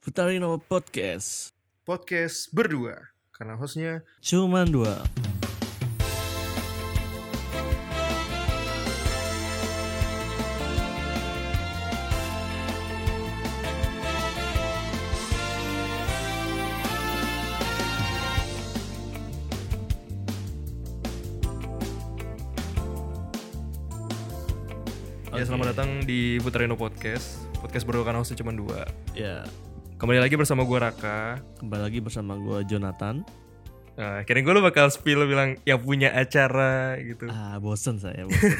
Futarino Podcast. Podcast berdua karena hostnya Cuman dua. Ya selamat datang di Putarino Podcast. Podcast berdua karena hostnya cuma dua. Ya kembali lagi bersama gue Raka kembali lagi bersama gue Jonathan nah, kira gue lu bakal spill bilang yang punya acara gitu Ah bosen saya bosen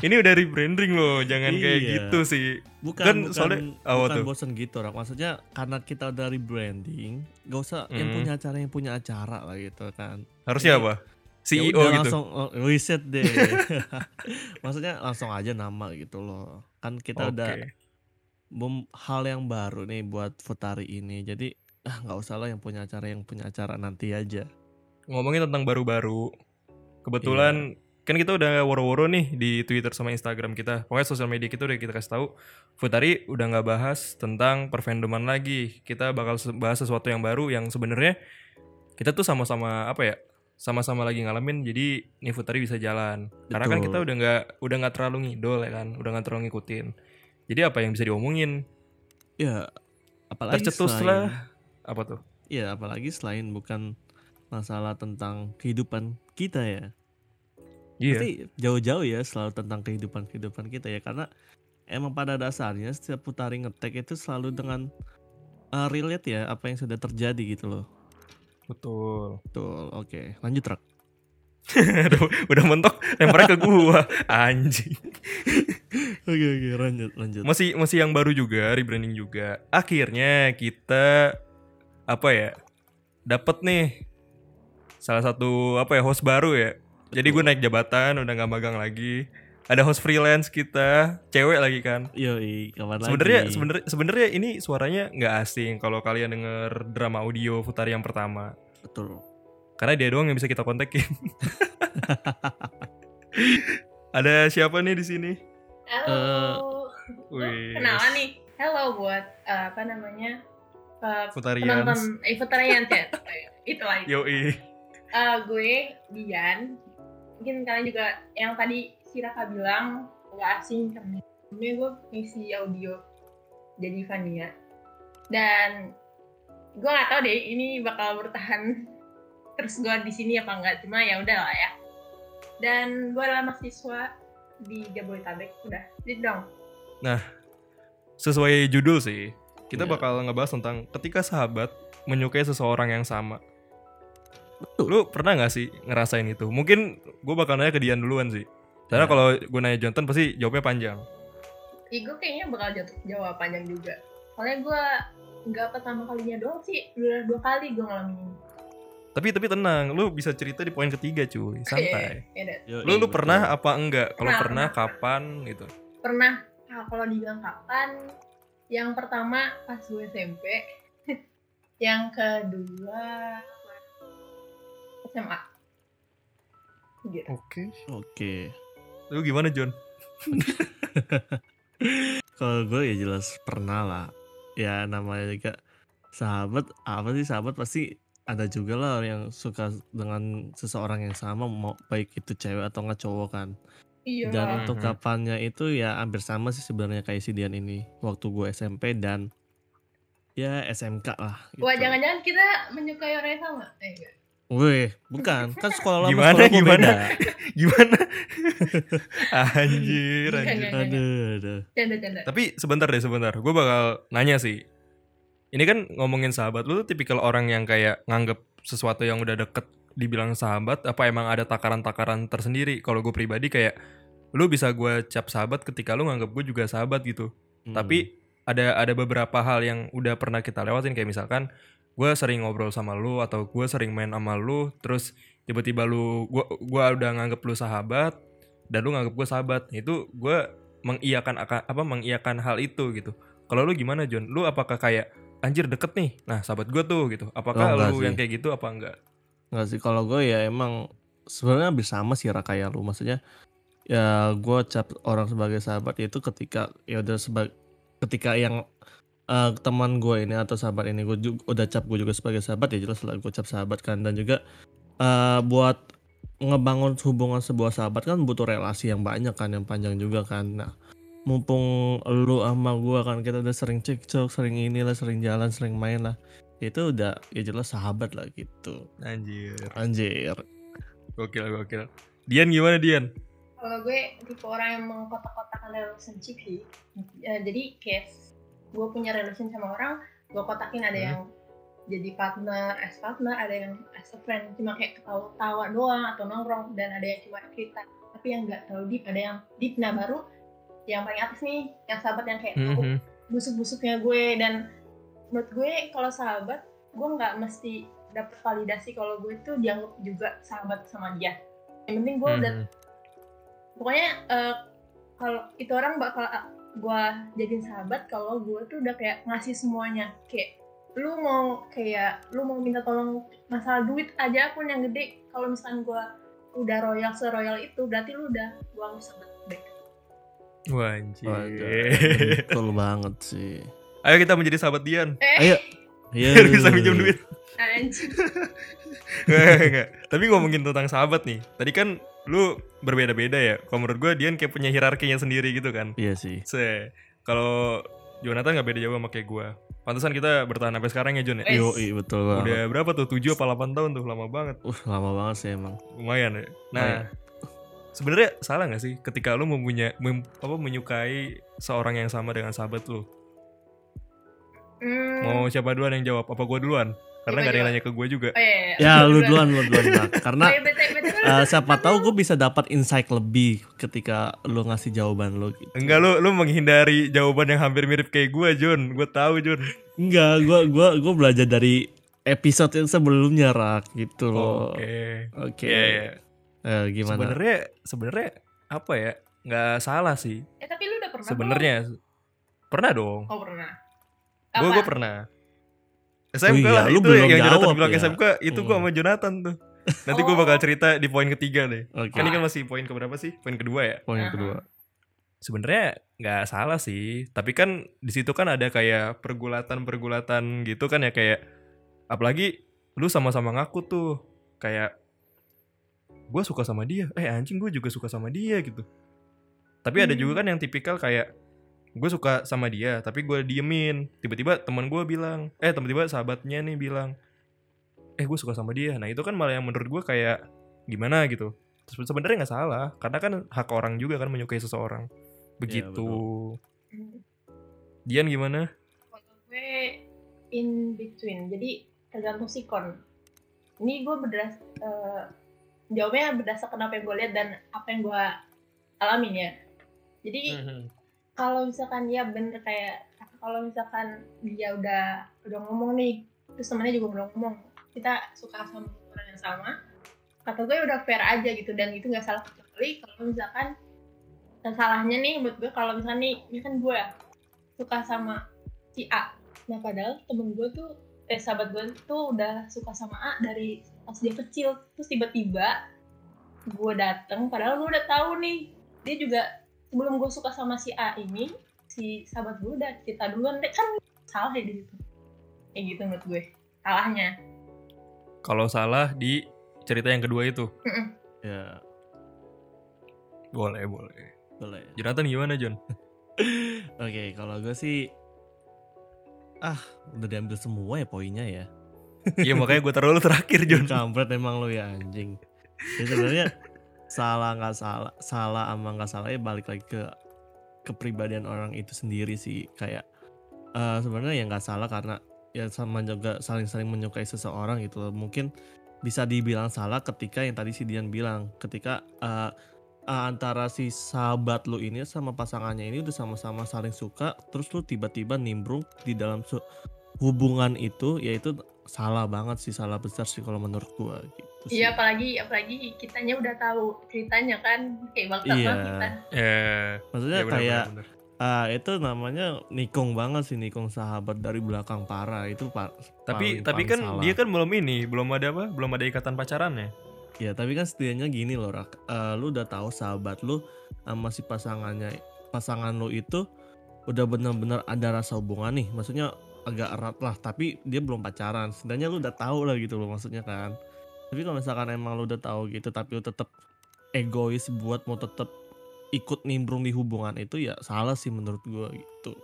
ini udah rebranding loh jangan kayak Iya. gitu sih Bukan, Kan bukan, soalnya- apa bukan tuh? bosen gitu Rak. Maksudnya karena kita udah rebranding Gak usah yang Hmm. punya acara yang punya acara lah gitu kan harusnya Jadi, apa Ya CEO udah gitu langsung oh, riset deh Maksudnya langsung aja nama gitu loh Kan kita Oke. udah bom hal yang baru nih buat Futari ini. Jadi ah nggak usah lah yang punya acara yang punya acara nanti aja. Ngomongin tentang baru-baru kebetulan Iya. kan kita udah woro-woro nih di Twitter sama Instagram kita. Pokoknya sosial media kita udah kita kasih tahu Futari udah nggak bahas tentang perfandoman lagi. Kita bakal bahas sesuatu yang baru yang sebenarnya kita tuh sama-sama apa ya sama-sama lagi ngalamin. Jadi nih Futari bisa jalan. Karena kan Betul. kita udah nggak udah nggak terlalu ngidol ya kan udah nggak terlalu ngikutin jadi apa yang bisa diomongin? Ya apalagi tercetus selain- lah apa tuh? Ya apalagi selain bukan masalah tentang kehidupan kita ya. Iya. Pasti jauh-jauh ya selalu tentang kehidupan kehidupan kita ya karena emang pada dasarnya setiap putari ngetek itu selalu dengan uh, relate ya apa yang sudah terjadi gitu loh. Betul. Betul oke. Lanjut rak. Aduh, udah mentok lemparnya ke gua. Anjing oke oke lanjut lanjut. Masih masih yang baru juga rebranding juga. Akhirnya kita apa ya dapat nih salah satu apa ya host baru ya. Jadi gue naik jabatan udah nggak magang lagi. Ada host freelance kita cewek lagi kan. Yoi, kapan sebenarnya sebenarnya sebenarnya ini suaranya nggak asing kalau kalian denger drama audio Futari yang pertama. Betul. karena dia doang yang bisa kita kontekin. Ada siapa nih di sini Halo. Wih. Kenalan nih. Halo buat eh, apa namanya? Uh, penonton eh, Futarians ya. Itu lah. itu. yoi Eh, gue Dian. Mungkin kalian juga yang tadi si Raka bilang nggak asing karena gue ngisi audio jadi Vania. Dan gue nggak tahu deh ini bakal bertahan terus gue di sini apa enggak cuma ya udah lah ya. Dan gue adalah mahasiswa di Jabodetabek udah. Jadi dong. sesuai judul sih kita Iya. bakal ngebahas tentang ketika sahabat menyukai seseorang yang sama Betul. lu pernah nggak sih ngerasain itu mungkin gue bakal nanya ke Dian duluan sih karena Iya. kalau gue nanya Jonathan pasti jawabnya panjang Ih, gue kayaknya bakal jatuh jawab panjang juga. Soalnya gue nggak pertama kalinya doang sih, udah dua kali gue ngalamin ini. Tapi tapi tenang lu bisa cerita di poin ketiga cuy santai Ya lu lu betul. pernah apa enggak kalau Pernah, pernah, pernah. kapan gitu Pernah, ah, kalau dibilang kapan, yang pertama pas gue SMP, yang kedua SMA. Gitu. oke Oke. lu gimana John Kalau gue ya jelas pernah lah. Ya namanya juga sahabat apa sih sahabat pasti ada juga lah yang suka dengan seseorang yang sama mau baik itu cewek atau nggak cowok kan. Iya. Dan Mhm. untuk kapannya itu ya hampir sama sih sebenarnya kayak si Dian ini waktu gue SMP dan ya SMK lah. Gitu. Wah, jangan-jangan kita menyukai orang yang sama? Eh, enggak. Weh, bukan kan sekolah lama Gimana, sekolah gimana? beda. gimana anjir anjir. Aduh, aduh. Tapi sebentar deh sebentar, gue bakal nanya sih. Ini kan ngomongin sahabat, lu tuh tipikal orang yang kayak nganggep sesuatu yang udah deket dibilang sahabat, apa emang ada takaran-takaran tersendiri? Kalau gue pribadi kayak, lu bisa gue cap sahabat ketika lu nganggep gue juga sahabat gitu. Hmm. Tapi ada ada beberapa hal yang udah pernah kita lewatin kayak misalkan gue sering ngobrol sama lu atau gue sering main sama lu, terus tiba-tiba lu gua gua udah nganggep lu sahabat dan lu nganggep gue sahabat, itu gue mengiyakan akan apa mengiyakan hal itu gitu. Kalau lu gimana John? Lu apakah kayak anjir deket nih? Nah sahabat gue tuh gitu. Apakah Oh, enggak lu sih. yang kayak gitu apa enggak? Nggak sih kalau gue ya emang sebenarnya hampir sama sih kayak lu maksudnya ya gue cap orang sebagai sahabat itu ketika ya udah sebagai ketika yang eh, teman gue ini atau sahabat ini gue juga udah cap gue juga sebagai sahabat ya jelas lah gue cap sahabat kan dan juga eh buat ngebangun hubungan sebuah sahabat kan butuh relasi yang banyak kan yang panjang juga kan nah mumpung lu sama gue kan kita udah sering cekcok sering inilah sering jalan sering main lah itu udah ya jelas sahabat lah gitu Anjir. anjir Gokil gokil. Dian gimana Dian? Kalau gue tipe orang yang mengkotak-kotakan relationship sih. Ya, jadi kayak gue punya relation sama orang, gue kotakin ada Hmm. yang jadi partner, as partner, ada yang as a friend, cuma kayak ketawa-tawa doang atau nongkrong, dan ada yang cuma cerita. Tapi yang nggak terlalu deep, ada yang deep. Nah baru yang paling atas nih, yang sahabat yang kayak tahu Mhm. busuk-busuknya gue. Dan menurut gue kalau sahabat gue nggak mesti dapet validasi kalau gue tuh dianggap juga sahabat sama dia. Yang penting gue udah Mhm. pokoknya eh, kalau itu orang bakal gue jadiin sahabat kalau gue tuh udah kayak ngasih semuanya. Kayak lu mau kayak lu mau minta tolong masalah duit aja pun yang gede. Kalau misalkan gue udah royal seroyal itu berarti lu udah gue sahabat anjir. Waduh, betul banget sih Ayo kita menjadi sahabat Dian. eh ayo Iya. Biar bisa minjem duit. anjing Enggak, enggak. Tapi ngomongin tentang sahabat nih. Tadi kan lu berbeda-beda ya. Kalau menurut gue Dian kayak punya hierarkinya sendiri gitu kan. iya sih Se, kalau Jonathan nggak beda jauh sama kayak gue. Pantesan kita bertahan sampai sekarang ya Jon ya. Yo, betul banget. Udah berapa tuh? 7 apa 8 tahun tuh, lama banget. Uh, lama banget sih emang. Lumayan ya. Nah, Lumayan. Sebenarnya salah nggak sih ketika lu mempunyai mem- apa menyukai seorang yang sama dengan sahabat lu? Hmm. Mau siapa duluan yang jawab? Apa gue duluan? Karena Coba, gak ada yang nanya ke gue juga. Oh, iya, iya. Ya, lu duluan, lu duluan. Nak. Karena iya, eh, siapa tahu gue bisa dapat insight lebih ketika lu ngasih jawaban lu gitu. Enggak lu lu menghindari jawaban yang hampir mirip kayak gue, Jon. Gue tahu, Jon. Enggak, gua gua gua belajar dari episode yang sebelumnya rak gitu loh. Oke. Oke. Iya, iya. Eh, gimana? Sebenarnya sebenarnya apa ya? Nggak salah sih. Eh, tapi lu udah pernah Sebenarnya pernah dong. Oh, pernah. Gue gue pernah. SMK iya, lah lu itu belum yang Jonathan bilang ya. SMK itu gue Hmm. sama Jonathan tuh. Nanti gue Oh. bakal cerita di poin ketiga deh. Oke. Kan ini kan masih poin keberapa sih? Poin kedua ya. Poin Aha. kedua. Sebenarnya nggak salah sih, tapi kan di situ kan ada kayak pergulatan-pergulatan gitu kan ya kayak apalagi lu sama-sama ngaku tuh kayak gue suka sama dia, eh anjing gue juga suka sama dia gitu. Tapi ada Hmm. juga kan yang tipikal kayak gue suka sama dia, tapi gue diemin. Tiba-tiba teman gue bilang, eh tiba-tiba sahabatnya nih bilang, eh gue suka sama dia. Nah itu kan malah yang menurut gue kayak gimana gitu. Se- Sebenarnya nggak salah, karena kan hak orang juga kan menyukai seseorang. Begitu. Hmm. Dian gimana? Kalau gue in between, jadi tergantung sikon. Ini gue berdas eh, jawabnya berdasarkan apa yang gue lihat dan apa yang gue alamin ya. Jadi Hmm. kalau misalkan ya bener kayak kalau misalkan dia udah udah ngomong nih, terus temennya juga udah ngomong, kita suka sama orang yang sama, kata gue udah fair aja gitu dan itu nggak salah kecuali kalau misalkan dan salahnya nih buat gue kalau misalkan nih ini kan gue suka sama si A nah padahal temen gue tuh eh sahabat gue tuh udah suka sama A dari pas dia kecil terus tiba-tiba gue dateng padahal gue udah tahu nih dia juga sebelum gue suka sama si A ini si sahabat gue udah cerita duluan deh kan salah ya di situ kayak gitu menurut gue salahnya Kalau salah di cerita yang kedua itu. Ya, Boleh, boleh. boleh. Jonathan gimana, Jon? Oke, kalau gue sih ah, udah diambil semua ya poinnya ya. Iya makanya gue taruh lu terakhir, Jon. Kampret emang lu ya anjing. Jadi sebenarnya salah nggak salah, salah ama nggak salah ya balik lagi ke kepribadian orang itu sendiri sih. Kayak eh, sebenarnya ya nggak salah karena ya sama juga saling-saling menyukai seseorang gitu loh. Mungkin bisa dibilang salah ketika yang tadi si Dian bilang, ketika eh, antara si sahabat lu ini sama pasangannya ini udah sama-sama saling suka, terus lu tiba-tiba nimbrung di dalam hubungan itu, yaitu salah banget sih, salah besar sih kalau menurut gua gitu sih. iya apalagi apalagi kitanya udah tahu ceritanya kan kayak bangsa Iya. kita Ya, Maksudnya ya benar, kayak benar, benar. ah, itu namanya nikung banget sih nikung sahabat dari belakang parah itu pak. Tapi tapi kan dia kan belum ini, belum ada apa? Belum ada ikatan pacarannya. Ya tapi kan setidaknya gini loh Rak. Eh, lu udah tahu sahabat lu sama si pasangannya pasangan lu itu udah bener-bener ada rasa hubungan nih maksudnya agak erat lah tapi dia belum pacaran setidaknya lu udah tahu lah gitu loh maksudnya kan tapi kalau misalkan emang lu udah tahu gitu tapi lu tetap egois buat mau tetap ikut nimbrung di hubungan itu ya salah sih menurut gua gitu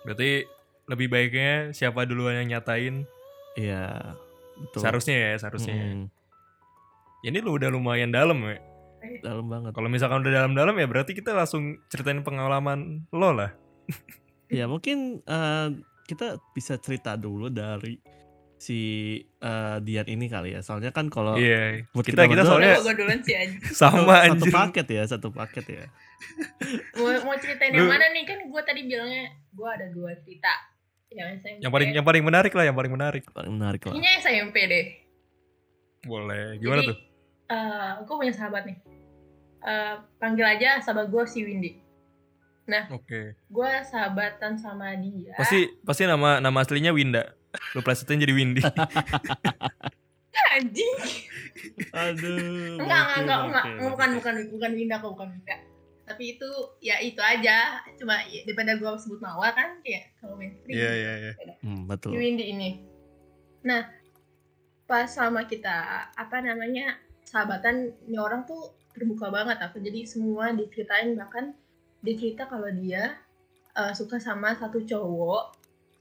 Berarti lebih baiknya siapa duluan yang nyatain? Iya betul Seharusnya ya, seharusnya. ya. Mm, Ini lu udah lumayan dalam ya. dalam banget Kalau misalkan udah dalam-dalam ya berarti kita langsung ceritain pengalaman lo lah. ya mungkin eh, kita bisa cerita dulu dari si eh, Dian ini kali ya soalnya kan kalau buat Kita kita kita berdua- soalnya sama satu anjir. paket ya satu paket ya Mau, mau ceritain yang mana nih kan gue tadi bilangnya gue ada dua cerita. Yang SMP. Yang paling yang paling menarik lah, yang paling menarik. paling menarik lah Kayaknya SMP deh. Boleh. Gimana Jadi, tuh? eh, gue punya sahabat nih. Eh, panggil aja sahabat gue si Windy. Oke. Gue sahabatan sama dia. Pasti pasti nama nama aslinya Winda. Lu plesetin jadi Windy. anjing. aduh Enggak, oke, enggak, enggak, oke, enggak. Bukan, bukan, bukan Winda kok, bukan Winda. Tapi itu, ya itu aja. Cuma ya, daripada gue sebut mawar kan, kayak kalau mainstream. Iya iya iya. Hmm, Si betul Windy ini. Nah, pas sama kita, apa namanya, sahabatan, ini orang tuh terbuka banget apa. Jadi semua diceritain, bahkan dicerita kalau dia eh, suka sama satu cowok,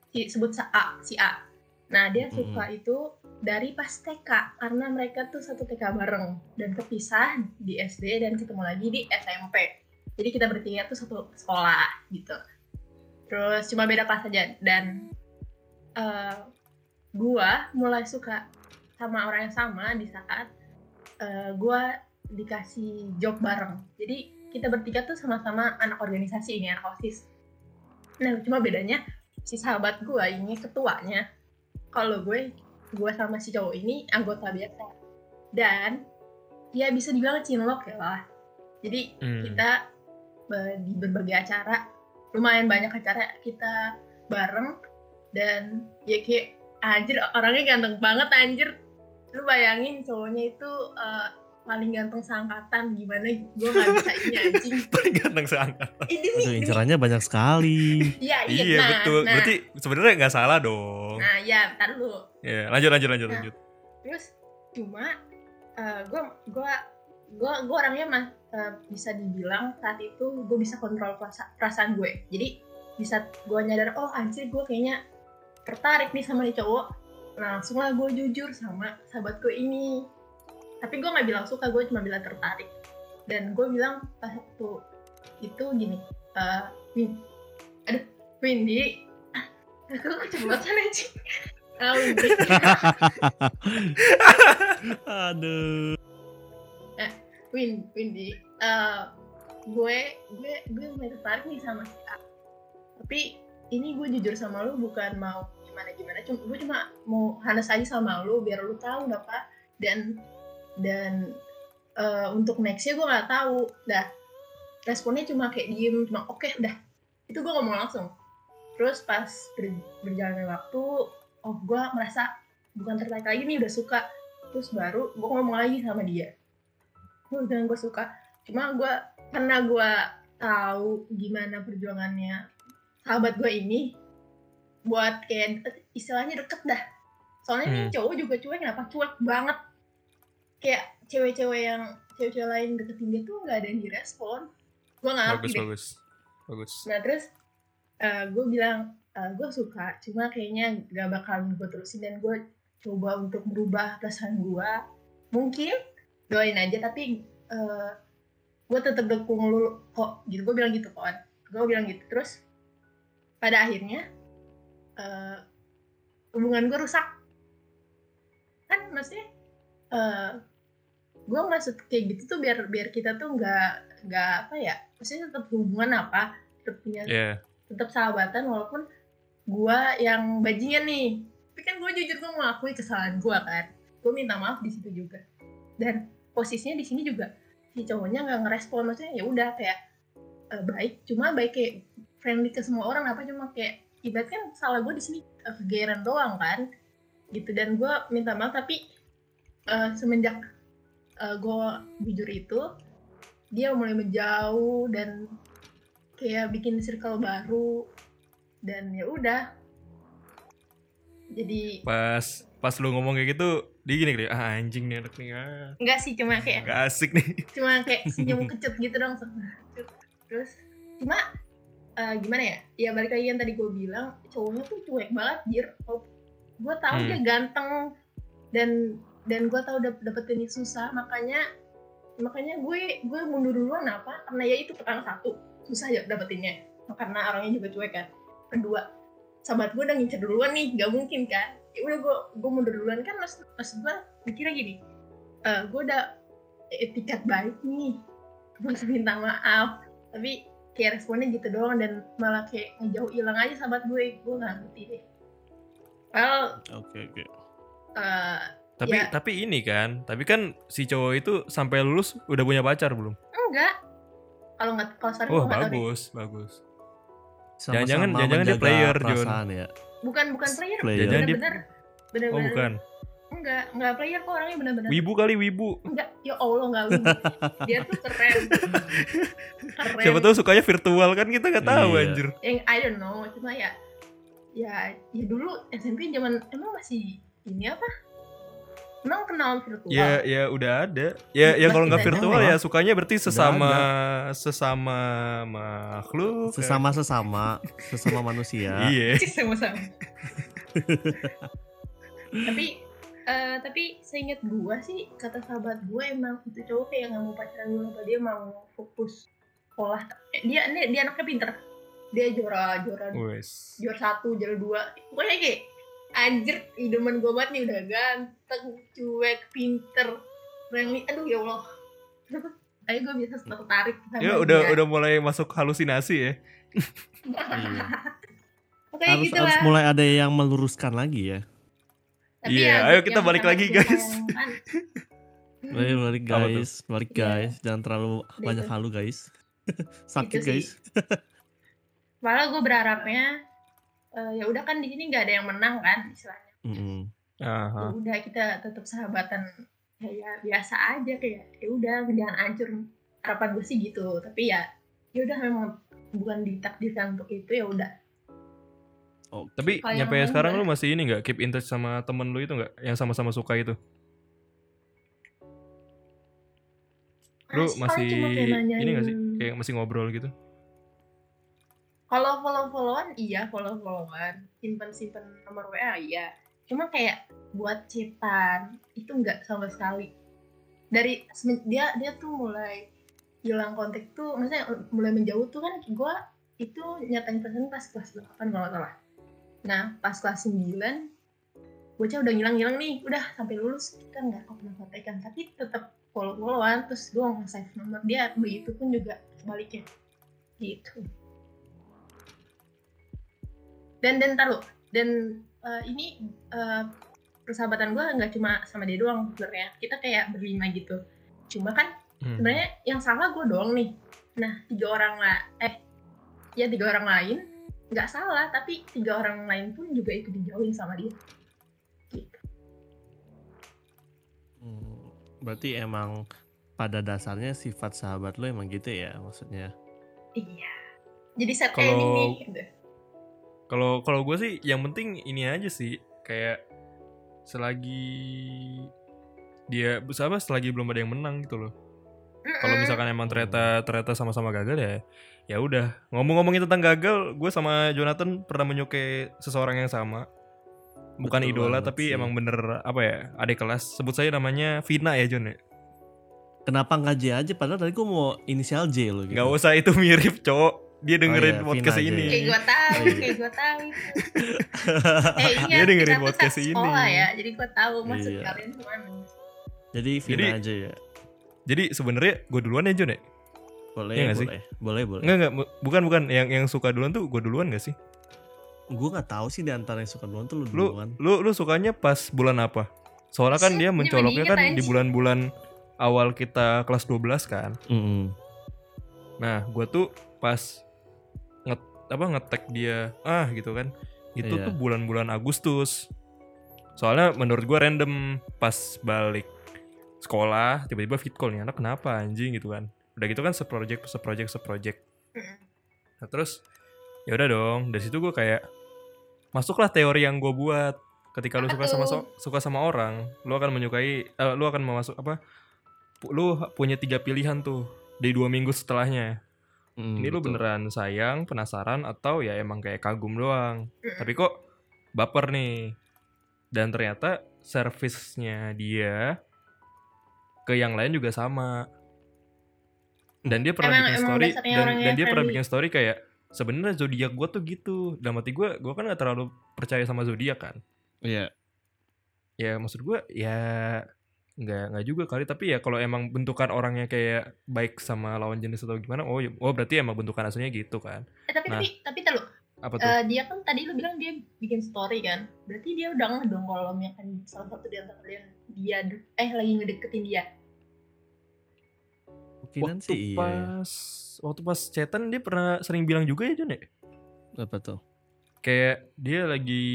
si, sebut sa- A, si A. Nah, dia suka itu dari pas TK, karena mereka tuh satu TK bareng. Dan kepisah di SD dan ketemu lagi di SMP. Jadi kita bertiga tuh satu sekolah gitu. Terus cuma beda kelas aja. Dan eh, gua mulai suka sama orang yang sama di saat eh, gua dikasih job bareng. Jadi kita bertiga tuh sama-sama anak organisasi ini, anak OSIS. Nah, cuma bedanya si sahabat gua ini ketuanya. Kalau gue, gua sama si cowok ini anggota biasa. Dan ya bisa dibilang cinlok ya lah. Jadi Hmm. kita di berbagai acara, lumayan banyak acara kita bareng dan ya kayak anjir orangnya ganteng banget anjir lu bayangin cowoknya itu eh, paling ganteng seangkatan gimana gue nggak bisa ini anjing Paling ganteng seangkat. ini Aduh, nih incerannya banyak sekali iya iya, Iya nah, betul. nah, Berarti sebenarnya nggak salah dong. nah ya ntar lu Iya, lanjut lanjut lanjut Nah. lanjut. terus cuma gue gue gue gue orangnya mah eh, bisa dibilang saat itu gue bisa kontrol perasa- perasaan gue jadi bisa gue nyadar oh anjir gue kayaknya tertarik nih sama nih cowok nah langsung lah gue jujur sama sahabat gue ini tapi gue nggak bilang suka gue cuma bilang tertarik. Dan gue bilang pas waktu itu gini eh Win. Aduh Windy aku keceplosan aja ah Windy aduh. Win, Windy, eh, gue gue gue mulai tertarik nih sama si A. Tapi ini gue jujur sama lu bukan mau gimana gimana, cuma gue cuma mau hanes aja sama lu biar lu tahu apa dan dan eh, untuk nextnya gue nggak tahu. Dah responnya cuma kayak diem, cuma oke dah. Itu gue ngomong langsung. Terus pas ber- berjalannya waktu, oh gue merasa bukan tertarik lagi nih udah suka. Terus baru gue ngomong lagi sama dia gue bilang gue suka cuma gue karena gue tahu gimana perjuangannya sahabat gue ini buat kayak istilahnya deket dah soalnya nih Hmm. cowok juga cuek kenapa cuek banget kayak cewek-cewek yang cewek-cewek lain deketin dia tuh nggak ada yang direspon. Gue nggak Bagus deh. bagus. Bagus. nah terus gue bilang gue suka cuma kayaknya gak bakalan gue terusin dan gue coba untuk merubah perasaan gue mungkin doain aja tapi gue tetap dukung lu kok. Gitu gue bilang gitu kawan. Gue bilang gitu. Terus pada akhirnya eh, hubungan gue rusak. Kan maksudnya gue maksud kayak gitu tuh biar biar kita tuh nggak nggak apa ya maksudnya tetap hubungan apa tetap punya Iya. tetap sahabatan walaupun gua yang bajingan nih. Tapi kan gue jujur gue mengakui kesalahan gua kan. Gue minta maaf di situ juga. Dan posisinya di sini juga si cowoknya nggak ngerespon maksudnya ya udah kayak eh, baik. Cuma baik kayak friendly ke semua orang apa cuma kayak ibarat kan salah gue di sini eh, kegeeran doang kan. Gitu dan gue minta maaf tapi eh, semenjak gue jujur itu dia mulai menjauh dan kayak bikin circle baru dan ya udah jadi Pas pas lu ngomong kayak gitu, dia gini kali, ah anjing nih anak nih, ah. enggak sih cuma kayak Gak asik nih. cuma kayak senyum kecut gitu dong terus cuma eh, gimana ya ya balik lagi yang tadi gue bilang cowoknya tuh cuek banget jir gue tahu Hmm. dia ganteng dan dan gue tahu dap dapetin ini susah makanya makanya gue gue mundur duluan. Apa karena ya itu pertama satu susah ya dapetinnya. Karena orangnya juga cuek kan. Kedua sahabat gue udah ngincer duluan nih gak mungkin kan. Ya udah gue gue mundur duluan kan mas mas gue mikirnya gini eh gue udah etikat baik nih gue harus minta maaf. Tapi kayak responnya gitu doang dan malah kayak ngejauh hilang aja sahabat gue. Gue nggak ngerti deh. Well Oke oke. eh, Tapi Ya. tapi ini kan, tapi kan si cowok itu sampai lulus udah punya pacar belum? enggak kalau nggak kalau tahu deh bagus, bagus. Jangan-jangan- jangan-jangan dia player, Jon. ya. bukan bukan player Player. Jangan dia- bener-bener bener-bener Oh bukan, enggak enggak player kok orangnya bener-bener wibu kali wibu. enggak ya allah enggak wibu. dia tuh keren keren Siapa tahu sukanya virtual kan kita nggak tahu Iya. anjir. yang I don't know cuma ya ya ya dulu SMP zaman emang masih ini apa emang kenal virtual Ya ya udah ada. Ya ya kalau nggak virtual doang. ya sukanya berarti sesama sesama makhluk. Sesama sesama sesama manusia. Iya. Cih, sama-sama tapi eh, tapi seingat gua sih kata sahabat gua emang itu cowok kayak nggak mau pacaran dulu apa dia mau fokus sekolah Eh, dia dia, dia anaknya pinter dia juara juara juara satu juara dua pokoknya kayak anjir idaman gue banget nih udah ganteng cuek pinter friendly aduh ya allah ayo gue bisa tertarik sama Ya udah dia. udah mulai masuk halusinasi ya. Iya. Oke Harus gitu harus lah mulai ada yang meluruskan lagi ya. Tapi Iya, ya, ayo kita balik lagi, guys. yang Balik balik tuh? guys, balik Iya. guys. Jangan terlalu Udah banyak halu guys. Sakit Itu sih. guys. Malah gue berharapnya eh, ya udah kan di sini nggak ada yang menang kan istilahnya. Mm-mm. Ya Aha. udah kita tetap sahabatan ya, ya biasa aja kayak ya udah jangan hancur. Harapan gue sih gitu. Tapi ya ya udah memang bukan ditakdirkan untuk itu ya udah. Oke. Tapi yang nyampe lain sekarang enggak. lu masih ini nggak keep in touch sama temen lu itu nggak yang sama-sama suka itu? Lu masih kayak ini nggak sih? Kayak masih ngobrol gitu? Kalau follow-followan iya follow-followan. Simpen-simpen nomor WA iya. Cuma kayak buat chatan itu enggak sama sekali. Dari dia dia tuh mulai hilang kontak tuh maksudnya mulai menjauh tuh kan gua itu nyatain pesan pas kelas 8 kalau nggak salah. Nah, pas kelas 9 bocah udah ngilang-ngilang nih, udah sampai lulus kita nggak pernah kontekan, tapi tetap follow-followan terus gua nge-save nomor dia, begitu pun juga sebaliknya. Gitu dan dan taruh dan eh, ini eh, persahabatan gue nggak cuma sama dia doang sebenarnya kita kayak berlima gitu cuma kan Hmm. sebenarnya yang salah gue doang nih nah tiga orang lah eh ya tiga orang lain nggak salah tapi tiga orang lain pun juga ikut dijauhin sama dia gitu Hmm, Berarti emang pada dasarnya sifat sahabat lo emang gitu ya maksudnya. iya jadi set Kalau- ending nih gitu. Kalau kalau gue sih yang penting ini aja sih kayak selagi dia apa selagi belum ada yang menang gitu loh. Kalau misalkan emang ternyata ternyata sama-sama gagal ya ya udah ngomong-ngomongin tentang gagal gue sama Jonathan pernah menyukai seseorang yang sama bukan Betul idola tapi sih. emang bener apa ya adik kelas sebut saya namanya Vina ya Jon ya Kenapa nggak J aja? Padahal tadi gue mau inisial J lo gitu. nggak usah itu mirip cowok dia dengerin iya, podcast Vina ini ya. kayak gue tahu Oh, iya. kayak gue tahu eh iya Dia dengerin podcast ini. sekolah ya jadi gue tahu maksud Iya. kalian ke mana Jadi Vina Jadi- aja ya. jadi sebenarnya gue duluan ya Jon ya Boleh, nggak sih? boleh, boleh, boleh. Enggak enggak bu- bukan bukan yang yang suka duluan tuh gue duluan gak sih Gue nggak tahu sih di antara yang suka duluan tuh lu lu duluan. lu lu sukanya pas bulan apa soalnya kan dia mencoloknya kan di bulan-bulan awal kita kelas 12 kan Mm-mm. Nah, gue tuh pas apa ngetek dia ah gitu kan. Itu Iya. tuh bulan-bulan Agustus. Soalnya menurut gue random pas balik sekolah tiba-tiba fit call nih anak kenapa anjing gitu kan. Udah gitu kan seproject seproject seproject. Nah terus ya udah dong dari situ gue kayak masuklah teori yang gue buat ketika lu suka sama so- suka sama orang lu akan menyukai eh, lu akan memasuk apa lu punya tiga pilihan tuh di dua minggu setelahnya Hmm, ini lu betul. beneran sayang penasaran atau ya emang kayak kagum doang? Tapi kok baper nih? Dan ternyata servisnya dia ke yang lain juga sama. Dan dia pernah Emang- bikin emang story dan, dan dia pernah bikin story kayak sebenarnya zodiak gue tuh gitu. Dalam hati gue gue kan gak terlalu percaya sama zodiak kan? Iya. ya maksud gue ya nggak nggak juga kali tapi ya kalau emang bentukan orangnya kayak baik sama lawan jenis atau gimana oh ya- oh berarti emang bentukan aslinya gitu kan Eh, tapi Nah. tapi tapi tahu apa tuh Eh, dia kan tadi lu bilang dia bikin story kan berarti dia udah ngeh dong kalau misalkan salah satu di antara kalian dia eh lagi ngedeketin dia Mungkinan waktu sih iya. ya. pas waktu pas chatan dia pernah sering bilang juga ya Jon ya Apa tuh? kayak dia lagi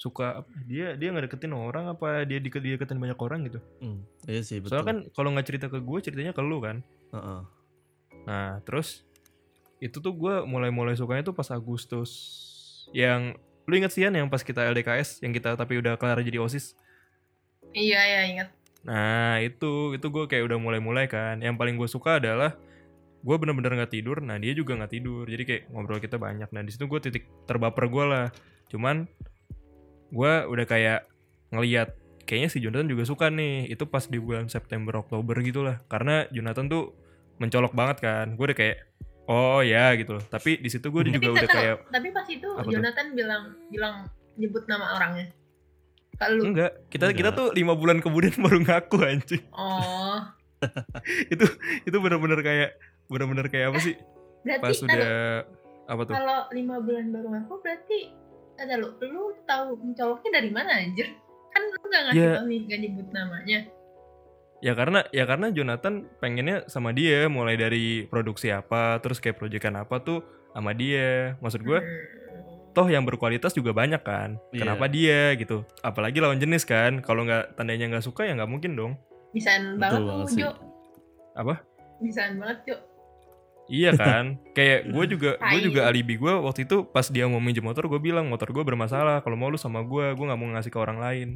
suka dia dia nggak deketin orang apa dia deket dia deketin banyak orang gitu? Hmm, iya sih betul. soalnya kan kalau nggak cerita ke gue ceritanya ke lu kan? Heeh. nah terus itu tuh gue mulai-mulai sukanya tuh pas Agustus yang lu inget sih Yan yang pas kita LDKS yang kita tapi udah kelar jadi osis? Iya ya ingat. Nah itu itu gue kayak udah mulai-mulai kan. Yang paling gue suka adalah gue bener-bener nggak tidur nah dia juga nggak tidur. Jadi kayak ngobrol kita banyak. Nah di situ gue titik terbaper gue lah. Cuman gue udah kayak ngeliat kayaknya si Jonathan juga suka nih itu pas di bulan September Oktober gitu lah. Karena Jonathan tuh mencolok banget kan gue udah kayak oh ya gitu loh. Tapi di situ gue juga udah kayak tapi pas itu Apa tuh? Jonathan bilang bilang nyebut nama orangnya. Kalau enggak. Kita kita Enggak. tuh lima bulan kemudian baru ngaku anjing. Oh. Itu itu bener-bener kayak bener-bener kayak apa sih? Berarti pas tahu, udah apa tuh? kalau lima bulan baru ngaku berarti ada lu lu tahu mencoloknya dari mana anjir kan lu nggak ngasih Ya. tau nih nggak nyebut namanya ya karena ya karena Jonathan pengennya sama dia mulai dari produksi apa terus kayak proyekan apa tuh sama dia maksud gue Hmm. toh yang berkualitas juga banyak kan Iya. kenapa dia gitu apalagi lawan jenis kan kalau nggak tandanya nggak suka ya nggak mungkin dong Betul banget tuh. Jo Apa? bisaan banget Jo iya kan? Kayak gue juga gue juga alibi gue waktu itu pas dia mau minjem motor gue bilang motor gue bermasalah. Kalau mau lu sama gue gue nggak mau ngasih ke orang lain.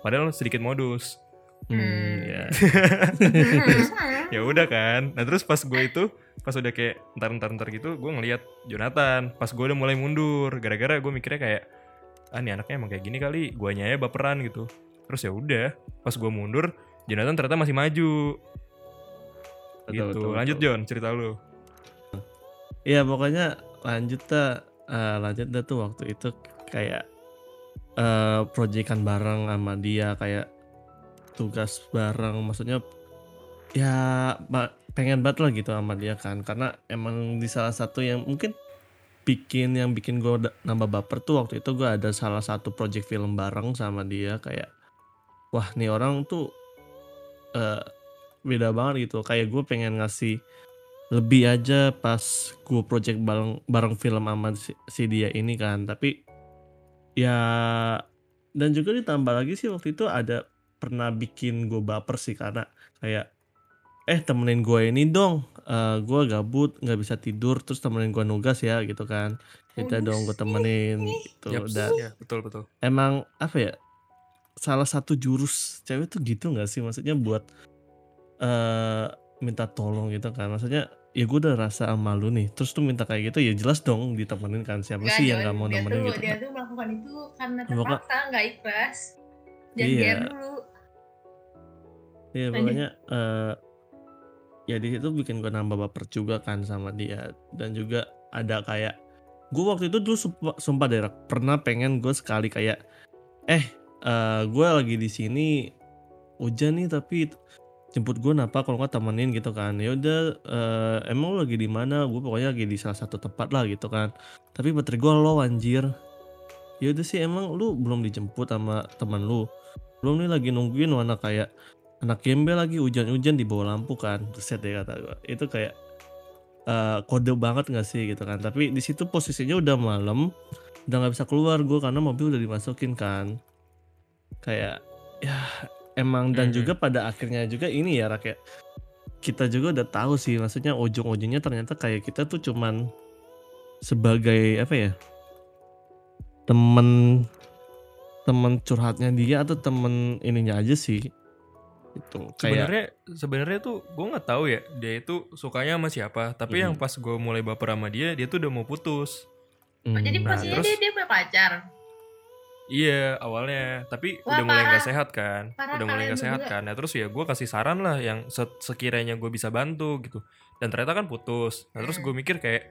Padahal sedikit modus. Hmm, Hmm. ya. ya udah kan. Nah terus pas gue itu pas udah kayak ntar ntar ntar gitu gue ngeliat Jonathan. Pas gue udah mulai mundur gara-gara gue mikirnya kayak ah nih anaknya emang kayak gini kali guanya ya baperan gitu. Terus ya udah pas gue mundur Jonathan ternyata masih maju. Betul, gitu. betul, lanjut betul. John cerita lu Iya pokoknya lanjut dah. Eh, lanjut dah tuh waktu itu kayak eh proyekan bareng sama dia kayak tugas bareng. Maksudnya ya pengen banget lah gitu sama dia kan. Karena emang di salah satu yang mungkin bikin yang bikin gue nambah baper tuh waktu itu gue ada salah satu project film bareng sama dia. Kayak wah nih orang tuh eh beda banget gitu. Kayak gue pengen ngasih lebih aja pas gue project bareng bareng film sama si, si dia ini kan. Tapi ya dan juga ditambah lagi sih waktu itu ada pernah bikin gue baper sih karena kayak eh temenin gue ini dong. Eh gue gabut nggak bisa tidur terus temenin gue nugas ya gitu kan. Kita dong gue temenin gitu. Yaps, dan ya, betul betul. emang apa ya salah satu jurus cewek tuh gitu nggak sih? Maksudnya buat eh minta tolong gitu kan. Maksudnya ya gue udah rasa sama lu nih. Terus tuh minta kayak gitu ya jelas dong ditemenin kan. Siapa Nggak, sih yang nggak mau nemenin tuh, gitu dia kan. tuh melakukan itu karena terpaksa nggak ikhlas. Jangan Iya. Dulu. Iya pokoknya eh ya di situ bikin gue nambah baper juga kan sama dia. Dan juga ada kayak gue waktu itu dulu sumpah, sumpah deh Rak, pernah pengen gue sekali kayak eh eh gue lagi di sini hujan nih tapi jemput gue napa kalau nggak temenin gitu kan. Ya udah eh, emang lu lagi di mana? Gue pokoknya lagi di salah satu tempat lah gitu kan. Tapi baterai gue low anjir. Ya udah sih emang lu belum dijemput sama teman lu. Belum nih lagi nungguin warna kayak anak gembel lagi hujan-hujan di bawah lampu kan. Set deh kata gue itu kayak eh, kode banget gak sih gitu kan. Tapi di situ posisinya udah malam udah nggak bisa keluar gue karena mobil udah dimasukin kan. Kayak ya emang dan Mhm. juga pada akhirnya juga ini ya rakyat kita juga udah tahu sih maksudnya ujung-ujungnya ternyata kayak kita tuh cuman sebagai apa ya temen temen curhatnya dia atau temen ininya aja sih itu Sebenarnya sebenarnya tuh gue nggak tahu ya dia itu sukanya sama siapa. Tapi Mhm. yang pas gue mulai baper sama dia, dia tuh udah mau putus. hmm, jadi Nah, posisinya terus- dia, dia punya pacar. Iya awalnya, tapi Wah, udah mulai nggak sehat kan, Parah udah mulai nggak sehat berdua. kan. Nah terus ya gue kasih saran lah yang se- sekiranya gue bisa bantu gitu. Dan ternyata kan putus. Nah terus Hmm. gue mikir kayak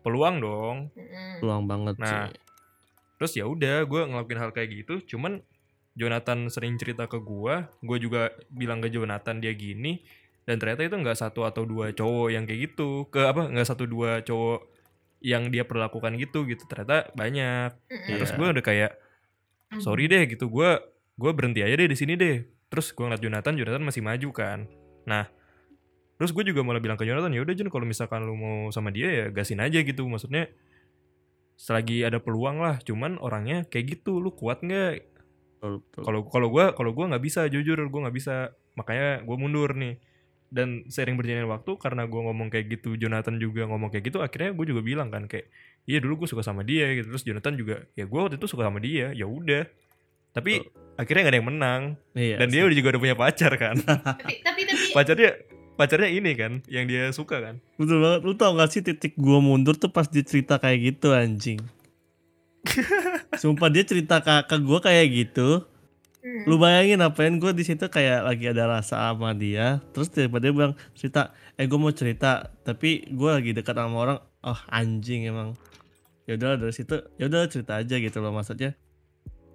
peluang dong. Mm-mm. peluang banget Nah, sih Terus ya udah gue ngelakuin hal kayak gitu. Cuman Jonathan sering cerita ke gue, gue juga bilang ke Jonathan dia gini. Dan ternyata itu nggak satu atau dua cowok yang kayak gitu. Ke apa? Nggak satu dua cowok yang dia perlakukan gitu gitu. Ternyata banyak. Mm-mm. Iya. Terus gue udah kayak sorry deh gitu gue gue berhenti aja deh di sini deh. Terus gue ngeliat Jonathan Jonathan masih maju kan. Nah terus gue juga malah bilang ke Jonathan ya udah Jon kalau misalkan lu mau sama dia ya gasin aja gitu. Maksudnya selagi ada peluang lah cuman orangnya kayak gitu lu kuat nggak? Kalau kalau gue kalau gue nggak bisa jujur gue nggak bisa. Makanya gue mundur nih. Dan sering berjalannya waktu karena gue ngomong kayak gitu Jonathan juga ngomong kayak gitu akhirnya gue juga bilang kan kayak iya dulu gue suka sama dia gitu. Terus Jonathan juga ya gue waktu itu suka sama dia ya udah. Tapi akhirnya gak ada yang menang. Iya, dan dia udah juga udah punya pacar kan. Tapi tapi tapi pacarnya pacarnya ini kan yang dia suka kan. Betul banget. Lu tau gak sih titik gua mundur tuh pas dia cerita kayak gitu anjing? Sumpah dia cerita ke, ke gua kayak gitu. Hmm. lu bayangin apain gue di situ kayak lagi ada rasa sama dia. Terus tiba-tiba dia bilang cerita eh gue mau cerita tapi gue lagi dekat sama orang. Oh anjing emang ya udah dari situ ya udah cerita aja gitu loh maksudnya.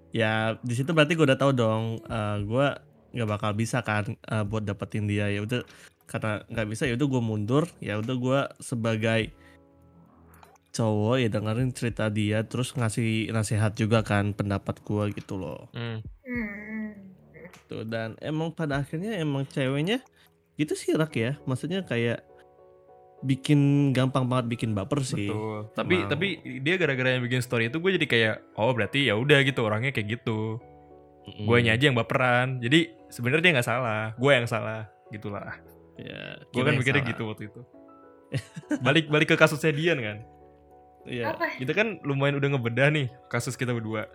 Ya di situ berarti gue udah tahu dong eh, gue nggak bakal bisa kan eh, buat dapetin dia. Ya udah karena nggak bisa ya udah gue mundur. Ya udah gue sebagai cowok ya dengerin cerita dia terus ngasih nasihat juga kan pendapat gue gitu loh. Hmm. Hmm. gitu dan emang pada akhirnya emang ceweknya gitu sih rak ya. Maksudnya kayak bikin gampang banget bikin baper sih. Betul. Tapi Emang. tapi dia gara-gara yang bikin story itu gue jadi kayak oh berarti ya udah gitu. Orangnya kayak gitu. Mm, gue aja yang baperan. Jadi sebenarnya dia nggak salah. Gue yang salah gitulah. Ya, gue kan mikirnya salah. gitu waktu itu. Balik balik ke kasusnya Dian kan? Iya. Kita kan lumayan udah ngebedah nih kasus kita berdua.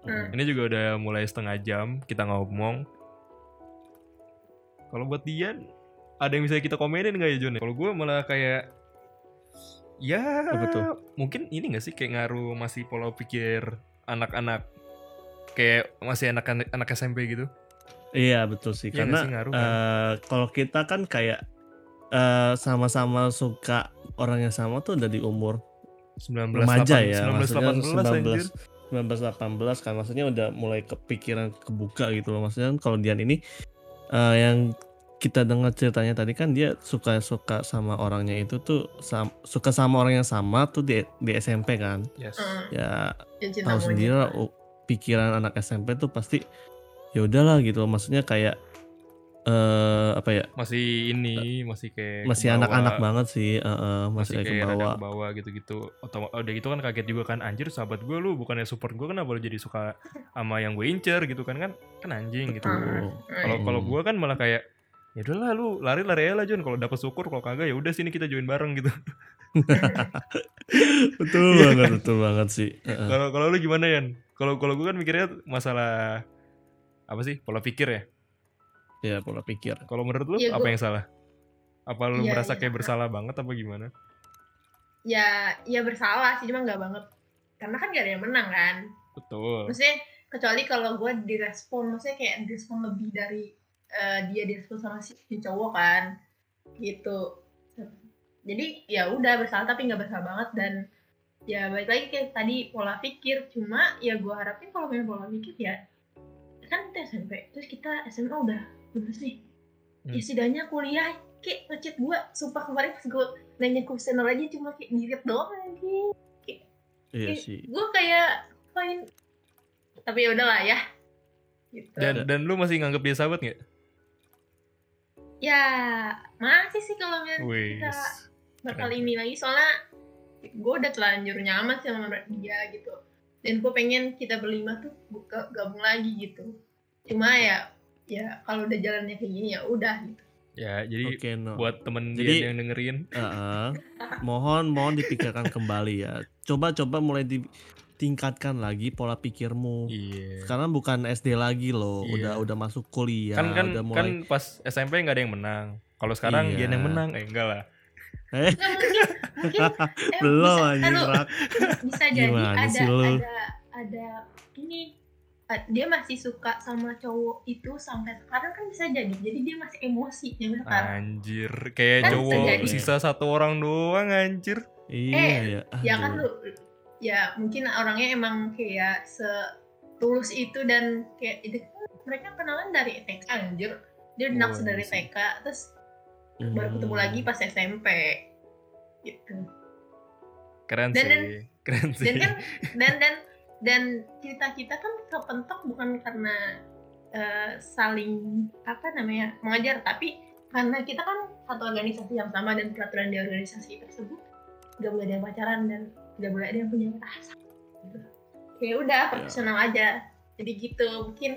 Hmm. ini juga udah mulai setengah jam kita ngomong. Kalau buat Dian ada yang bisa kita komenin nggak ya John kalau gue malah kayak ya Apa tuh? mungkin ini gak sih kayak ngaruh masih pola pikir anak-anak kayak masih anak anak SMP gitu Iya betul sih nggak karena sih, ngaruh kan? eh, kalau kita kan kayak eh, sama-sama suka orang yang sama tuh udah di umur 19 remaja 8, ya 19 maksudnya 18 anjir. 19 18 kan maksudnya udah mulai kepikiran kebuka gitu loh maksudnya kan kalau Dian ini eh, yang kita dengar ceritanya tadi kan dia suka suka sama orangnya itu tuh sam- suka sama orang yang sama tuh di di SMP kan Yes. Hmm. ya Ya, cinta tahu sendiri lah oh, pikiran anak SMP tuh pasti ya udahlah gitu loh. maksudnya kayak eh apa ya Masih ini, masih kayak masih anak-anak banget sih eh, eh, masih, Masih kayak kayak ke rada bawah gitu-gitu. Otoma- Udah gitu kan kaget juga kan anjir sahabat gue lu bukannya support gue kenapa lu jadi suka sama yang gue incer gitu kan kan kan anjing gitu. Kalau Hmm. kalau gue kan malah kayak ya udahlah lu lari-lari aja lah John kalau dapet syukur kalau kagak ya udah sini kita join bareng gitu. betul banget betul banget sih. Kalau kalau lu gimana Yan? Kalau kalau gue kan mikirnya masalah apa sih pola pikir ya. ya pola pikir Kalau menurut lu Iya, apa gua- yang salah? Apa lu Iya, merasa iya. kayak bersalah banget apa gimana? Ya, ya bersalah sih, cuma nggak banget. Karena kan gak ada yang menang kan. Betul. Maksudnya kecuali kalau gue direspon, maksudnya kayak direspon lebih dari eh, dia direspon sama si, si cowok kan, gitu. Jadi ya udah bersalah tapi nggak bersalah banget. Dan ya balik lagi kayak tadi pola pikir. Cuma ya gue harapin kalau punya pola pikir ya kan kita SMP terus kita SMA udah lulus nih. Hmm. ya setidaknya kuliah kayak ngechat gue sumpah kemarin pas gue nanya kuesioner aja cuma kayak ngirit doang lagi. Iya Eh, sih. gue kayak main tapi ya udahlah ya gitu. Dan dan lu masih nganggep dia sahabat nggak? Ya masih sih kalau misalnya Wih. kita bakal ini lagi soalnya gue udah terlanjur nyaman sih sama dia gitu dan gue pengen kita berlima tuh buka gabung lagi gitu cuma ya ya kalau udah jalannya kayak gini ya udah gitu Ya, jadi Oke, no. buat temen Jadi- Dian yang dengerin, Heeh. mohon mohon dipikirkan kembali ya. Coba-coba mulai ditingkatkan lagi pola pikirmu. iya. Sekarang bukan SD lagi loh, Iya. udah udah masuk kuliah, kan kan udah kan mulai pas SMP nggak ada yang menang. Kalau sekarang Iya. Dian yang menang, eh enggak lah. eh Nggak, mungkin mungkin eh, belum bisa, Rak. bisa jadi Gimana ada sih lu? ada ada ini eh, dia masih suka sama cowok itu sampai sekarang kan bisa jadi jadi dia masih emosi zaman sekarang Anjir, kayak Kan cowok sisa satu orang doang anjir. Iya Eh, ya. ya kan lu ya mungkin orangnya emang kayak setulus itu dan kayak itu mereka kenalan dari TK anjir dia Oh, naksir dari iya sih. TK terus baru ketemu Hmm. lagi pas SMP gitu Keren Dan- sih. dan- Keren sih. dan kan dan dan dan kita kita kan kepentok bukan karena eh, saling apa namanya mengajar tapi karena kita kan satu organisasi yang sama dan peraturan di organisasi tersebut gak boleh ada pacaran dan gak boleh ada yang punya rasa gitu. kayak udah profesional aja jadi gitu mungkin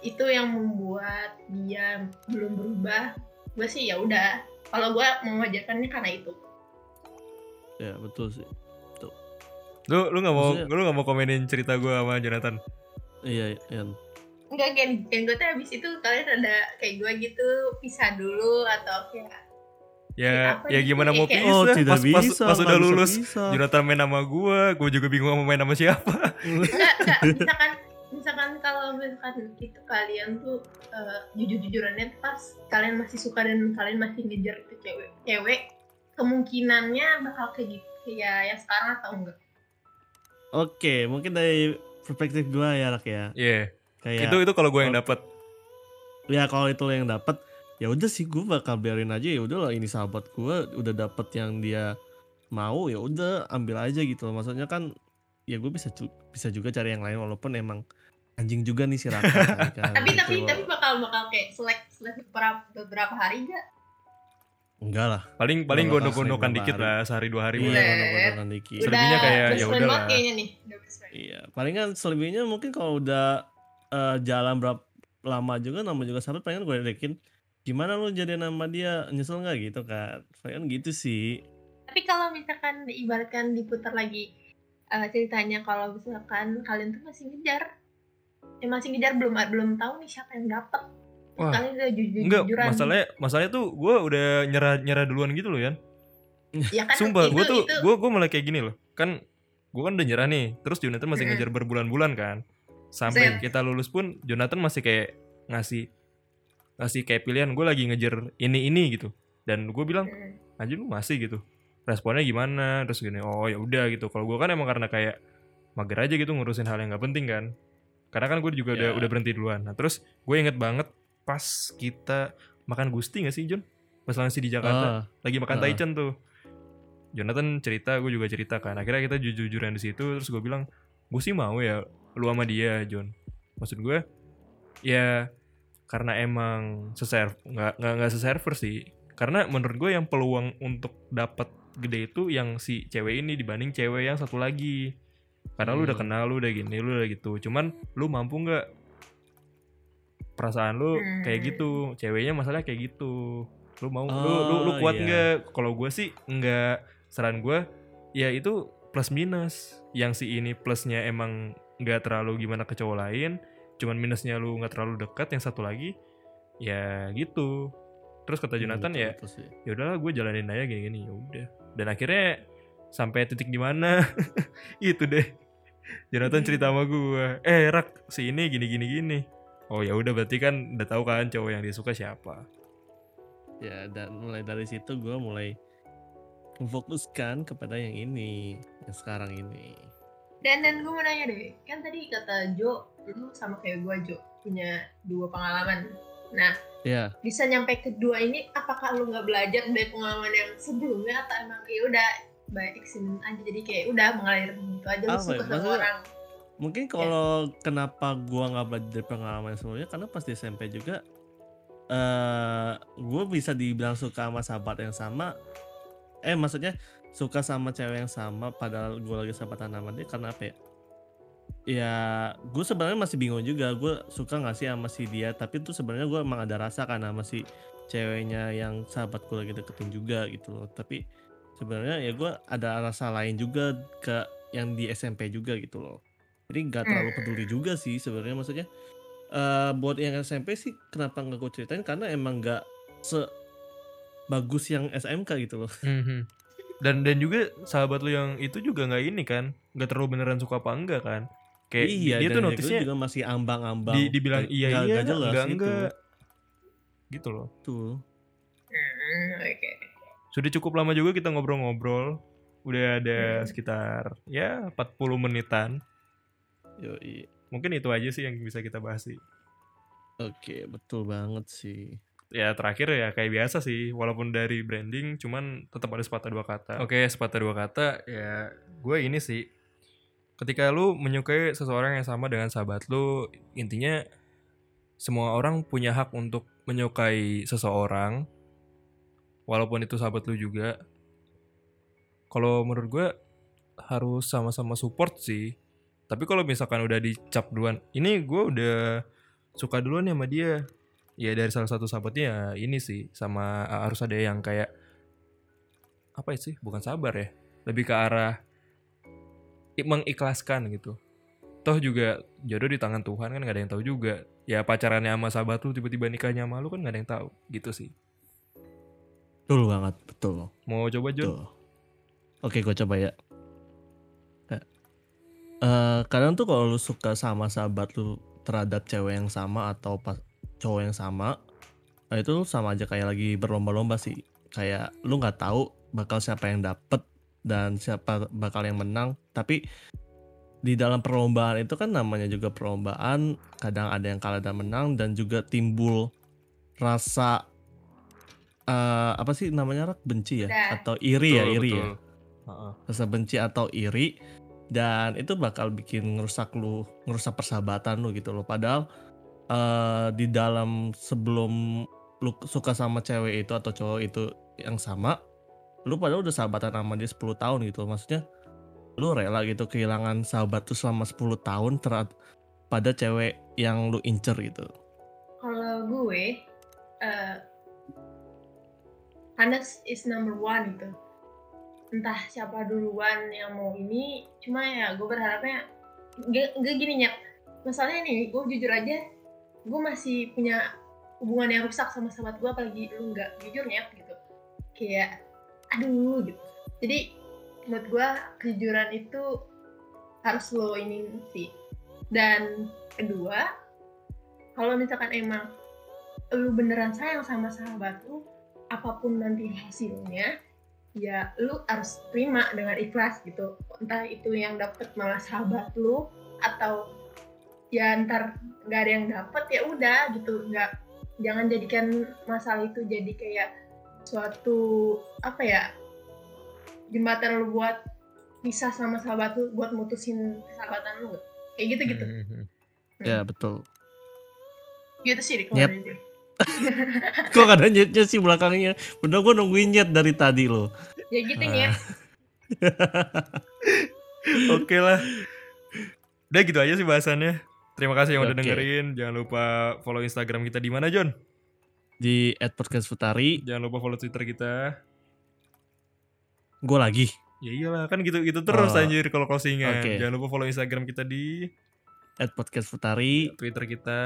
itu yang membuat dia belum berubah gue sih ya udah kalau gue mengajarkannya karena itu Ya betul sih. lu lu nggak mau Maksudnya- lu nggak mau komenin cerita gue sama Jonathan? Iya, Yan. Enggak, gen, gen gue tuh abis itu kalian ada kayak gue gitu pisah dulu atau kayak Ya ya gitu, gimana ya mau pisah? Oh, tidak pas, pas, bisa. pas nggak udah bisa lulus pisah. Jonathan main sama gue, gue juga bingung mau main sama siapa. enggak enggak misalkan misalkan kalau misalkan itu kalian tuh eh, jujur-jujurannya pas kalian masih suka dan kalian masih ngejar itu cewek cewek kemungkinannya bakal kayak gitu kayak yang sekarang atau enggak Oke, mungkin dari perspektif gua ya, Rak ya. Iya. Kayak Itu itu kalau gue yang dapat. ya kalau itu yang dapat ya udah sih gue bakal biarin aja ya udah lah ini sahabat gue udah dapet yang dia mau ya udah ambil aja gitu loh maksudnya kan ya gue bisa bisa juga cari yang lain walaupun emang anjing juga nih si Raka kan, tapi gitu tapi loh. tapi bakal bakal kayak selek selek beberapa beberapa hari enggak enggak lah Paling paling bakal gondok-gondokan sering dikit lah sehari dua hari. iya gondok-gondokan dikit Selebihnya kayak, ya udahlah. udah friend. iya palingan selebihnya mungkin kalau udah eh, jalan berapa lama juga nama juga sahabat palingan gue ledekin gimana lu jadi nama dia nyesel nggak gitu kan palingan gitu sih Tapi kalau misalkan ibaratkan diputar lagi eh, ceritanya kalau misalkan kalian tuh masih ngejar, ya masih ngejar belum belum tahu nih siapa yang dapat. Wah, Kalian udah jujur Enggak, jujuran. masalahnya masalahnya tuh gue udah nyerah nyerah duluan gitu loh ya. ya kan Sumpah, gue tuh gue gue malah kayak gini loh. Kan gue kan udah nyerah nih. Terus Jonathan masih ngejar berbulan-bulan kan. Sampai kita lulus pun Jonathan masih kayak ngasih ngasih kayak pilihan gue lagi ngejar ini ini gitu. Dan gue bilang Hmm. anjir lu masih gitu. Responnya gimana? Terus gini, oh ya udah gitu. Kalau gue kan emang karena kayak mager aja gitu ngurusin hal yang nggak penting kan. Karena kan gue juga udah Ya. udah berhenti duluan. Nah terus gue inget banget pas kita makan gusti gak sih John? Pas masih di Jakarta Ah, lagi makan Ah. taichan tuh Jonathan cerita gue juga cerita kan akhirnya kita jujur-jujuran di situ terus gue bilang gue sih mau ya lu sama dia John maksud gue ya karena emang seserv nggak nggak nggak seserver sih. Karena menurut gue yang peluang untuk dapat gede itu yang si cewek ini dibanding cewek yang satu lagi. Karena lu udah Hmm. kenal lu udah gini lu udah gitu. Cuman lu mampu nggak? Perasaan lu Hmm. kayak gitu ceweknya masalah kayak gitu. Lu mau lu lu lu Oh, kuat iya. nggak? Kalau gue sih nggak saran gue ya itu plus minus. Yang si ini plusnya emang nggak terlalu gimana ke cowok lain cuman minusnya lu nggak terlalu dekat yang satu lagi ya gitu. Terus kata Jonathan betul, ya ya udahlah gue jalanin aja kayak gini ya udah. Dan akhirnya sampai titik di mana? Itu deh. Jonathan cerita sama gue eh rak si ini gini gini gini. Oh ya udah berarti kan udah tahu kan cowok yang dia suka siapa. Ya dan mulai dari situ gue mulai memfokuskan kepada yang ini yang sekarang ini Dan dan gue mau nanya deh, kan tadi kata Jo, lu sama kayak gue Jo punya dua pengalaman. Nah, ya bisa nyampe kedua ini, apakah lu nggak belajar dari pengalaman yang sebelumnya atau emang ya udah by accident aja. Jadi kayak udah mengalir gitu aja lu Apa ya, suka sama orang. mungkin kalau kenapa gua nggak belajar dari pengalaman sebelumnya karena pas di SMP juga eh gue bisa dibilang suka sama sahabat yang sama. Eh maksudnya suka sama cewek yang sama padahal gue lagi sahabatan sama dia karena apa ya? Ya gue sebenarnya masih bingung juga gue suka nggak sih sama si dia? Tapi tuh sebenarnya gue emang ada rasa kan sama si ceweknya yang sahabatku lagi deketin juga gitu loh. Tapi sebenarnya ya gue ada rasa lain juga ke yang di SMP juga gitu loh. Jadi nggak terlalu peduli juga sih sebenarnya maksudnya eh buat yang SMP sih kenapa nggak gue ceritain? Karena emang nggak se bagus yang SMK gitu loh. Mhm. Dan dan juga sahabat lu yang itu juga nggak ini kan, nggak terlalu beneran suka apa enggak kan? Kayak iya dia tuh ya notisnya juga masih ambang-ambang di, dibilang iya iya nggak jelas enggak gitu. enggak gitu loh. tuh Oke. Sudah cukup lama juga kita ngobrol-ngobrol. Udah ada Hmm. sekitar ya 40 menitan. yoi Mungkin itu aja sih yang bisa kita bahas sih. Oke, betul banget sih. Ya terakhir ya kayak biasa sih, walaupun dari branding, cuman tetap ada sepatah dua kata. Oke, sepatah dua kata ya gue ini sih. Ketika lu menyukai seseorang yang sama dengan sahabat lu, intinya semua orang punya hak untuk menyukai seseorang, walaupun itu sahabat lu juga. Kalau menurut gue harus sama-sama support sih. Tapi kalau misalkan udah dicap duluan, ini gue udah suka duluan sama dia, ya dari salah satu sahabatnya ya ini sih sama uh, harus ada yang kayak apa sih bukan sabar ya lebih ke arah mengikhlaskan gitu toh juga jodoh di tangan Tuhan kan gak ada yang tahu juga ya pacarannya sama sahabat lu tiba-tiba nikahnya sama lu kan gak ada yang tahu gitu sih Betul banget, betul. mau coba John Betul. Oke, gue coba ya. Eh, eh, kadang tuh kalau lu suka sama sahabat lu terhadap cewek yang sama atau pas cowok yang sama, nah itu sama aja kayak lagi berlomba-lomba sih. Kayak lu nggak tahu bakal siapa yang dapet dan siapa bakal yang menang. Tapi di dalam perlombaan itu kan namanya juga perlombaan, kadang ada yang kalah dan menang dan juga timbul rasa eh, apa sih namanya rak benci ya atau iri ya iri ya betul. Rasa benci atau iri dan itu bakal bikin ngerusak lu ngerusak persahabatan lu gitu loh padahal eh, di dalam sebelum lu suka sama cewek itu atau cowok itu yang sama lu padahal udah sahabatan sama dia 10 tahun gitu maksudnya lu rela gitu kehilangan sahabat tuh selama 10 tahun terhadap pada cewek yang lu incer gitu Kalau gue, eh Hanes is number one gitu. Entah siapa duluan yang mau ini, cuma ya gue berharapnya gak, gak gini nyet. Masalahnya nih, gue jujur aja, gue masih punya hubungan yang rusak sama sahabat gue, apalagi lu nggak jujur nyet gitu. Kayak, aduh gitu. Jadi menurut gue kejujuran itu harus lo ini sih. Dan kedua, kalau misalkan emang lu beneran sayang sama sahabat lu apa pun nanti hasilnya ya lu harus terima dengan ikhlas gitu entah itu yang dapet malah sahabat lu atau ya ntar nggak ada yang dapet ya udah gitu nggak jangan jadikan masalah itu jadi kayak suatu apa ya jembatan lu buat pisah sama sahabat lu buat mutusin sahabatan lu kayak gitu gitu Mhm. ya betul gitu sih kalau Yep. kok gak ada nyetnya sih belakangnya bener gue nungguin nyet dari tadi loh ya gitu Ah. ya Oke lah. Udah gitu aja sih bahasannya. Terima kasih yang udah Oke. dengerin. Jangan lupa follow Instagram kita di mana, John? di @podcastfutari Jangan lupa follow Twitter kita. gue lagi Ya iyalah, kan gitu-gitu terus Oh. anjir kalau closingan. Oke. Jangan lupa follow Instagram kita di @podcastfutari Twitter kita,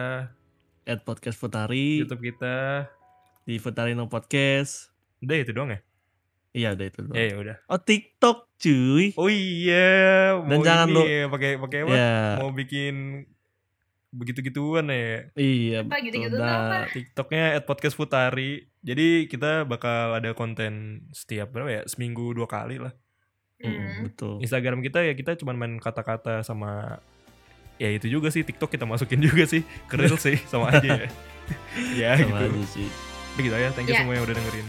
@podcastfutari YouTube kita. di Futarino Podcast Udah itu doang ya? iya udah itu doang. Ya ya udah. oh TikTok cuy Oh iya, Dan mau jangan lu- ya, pakai pakai apa? ya Mau bikin begitu-gituan ya. iya Apa betul gitu-gitu apa? TikToknya @podcast Futari. Jadi kita bakal ada konten setiap berapa ya? Seminggu dua kali lah. Mm, Hmm. betul Instagram kita ya kita cuma main kata-kata sama ya itu juga sih TikTok kita masukin juga sih ke Reels sih sama aja ya. ya sama gitu. aja sih Gitu ya. Thank you Ya. semua yang udah dengerin.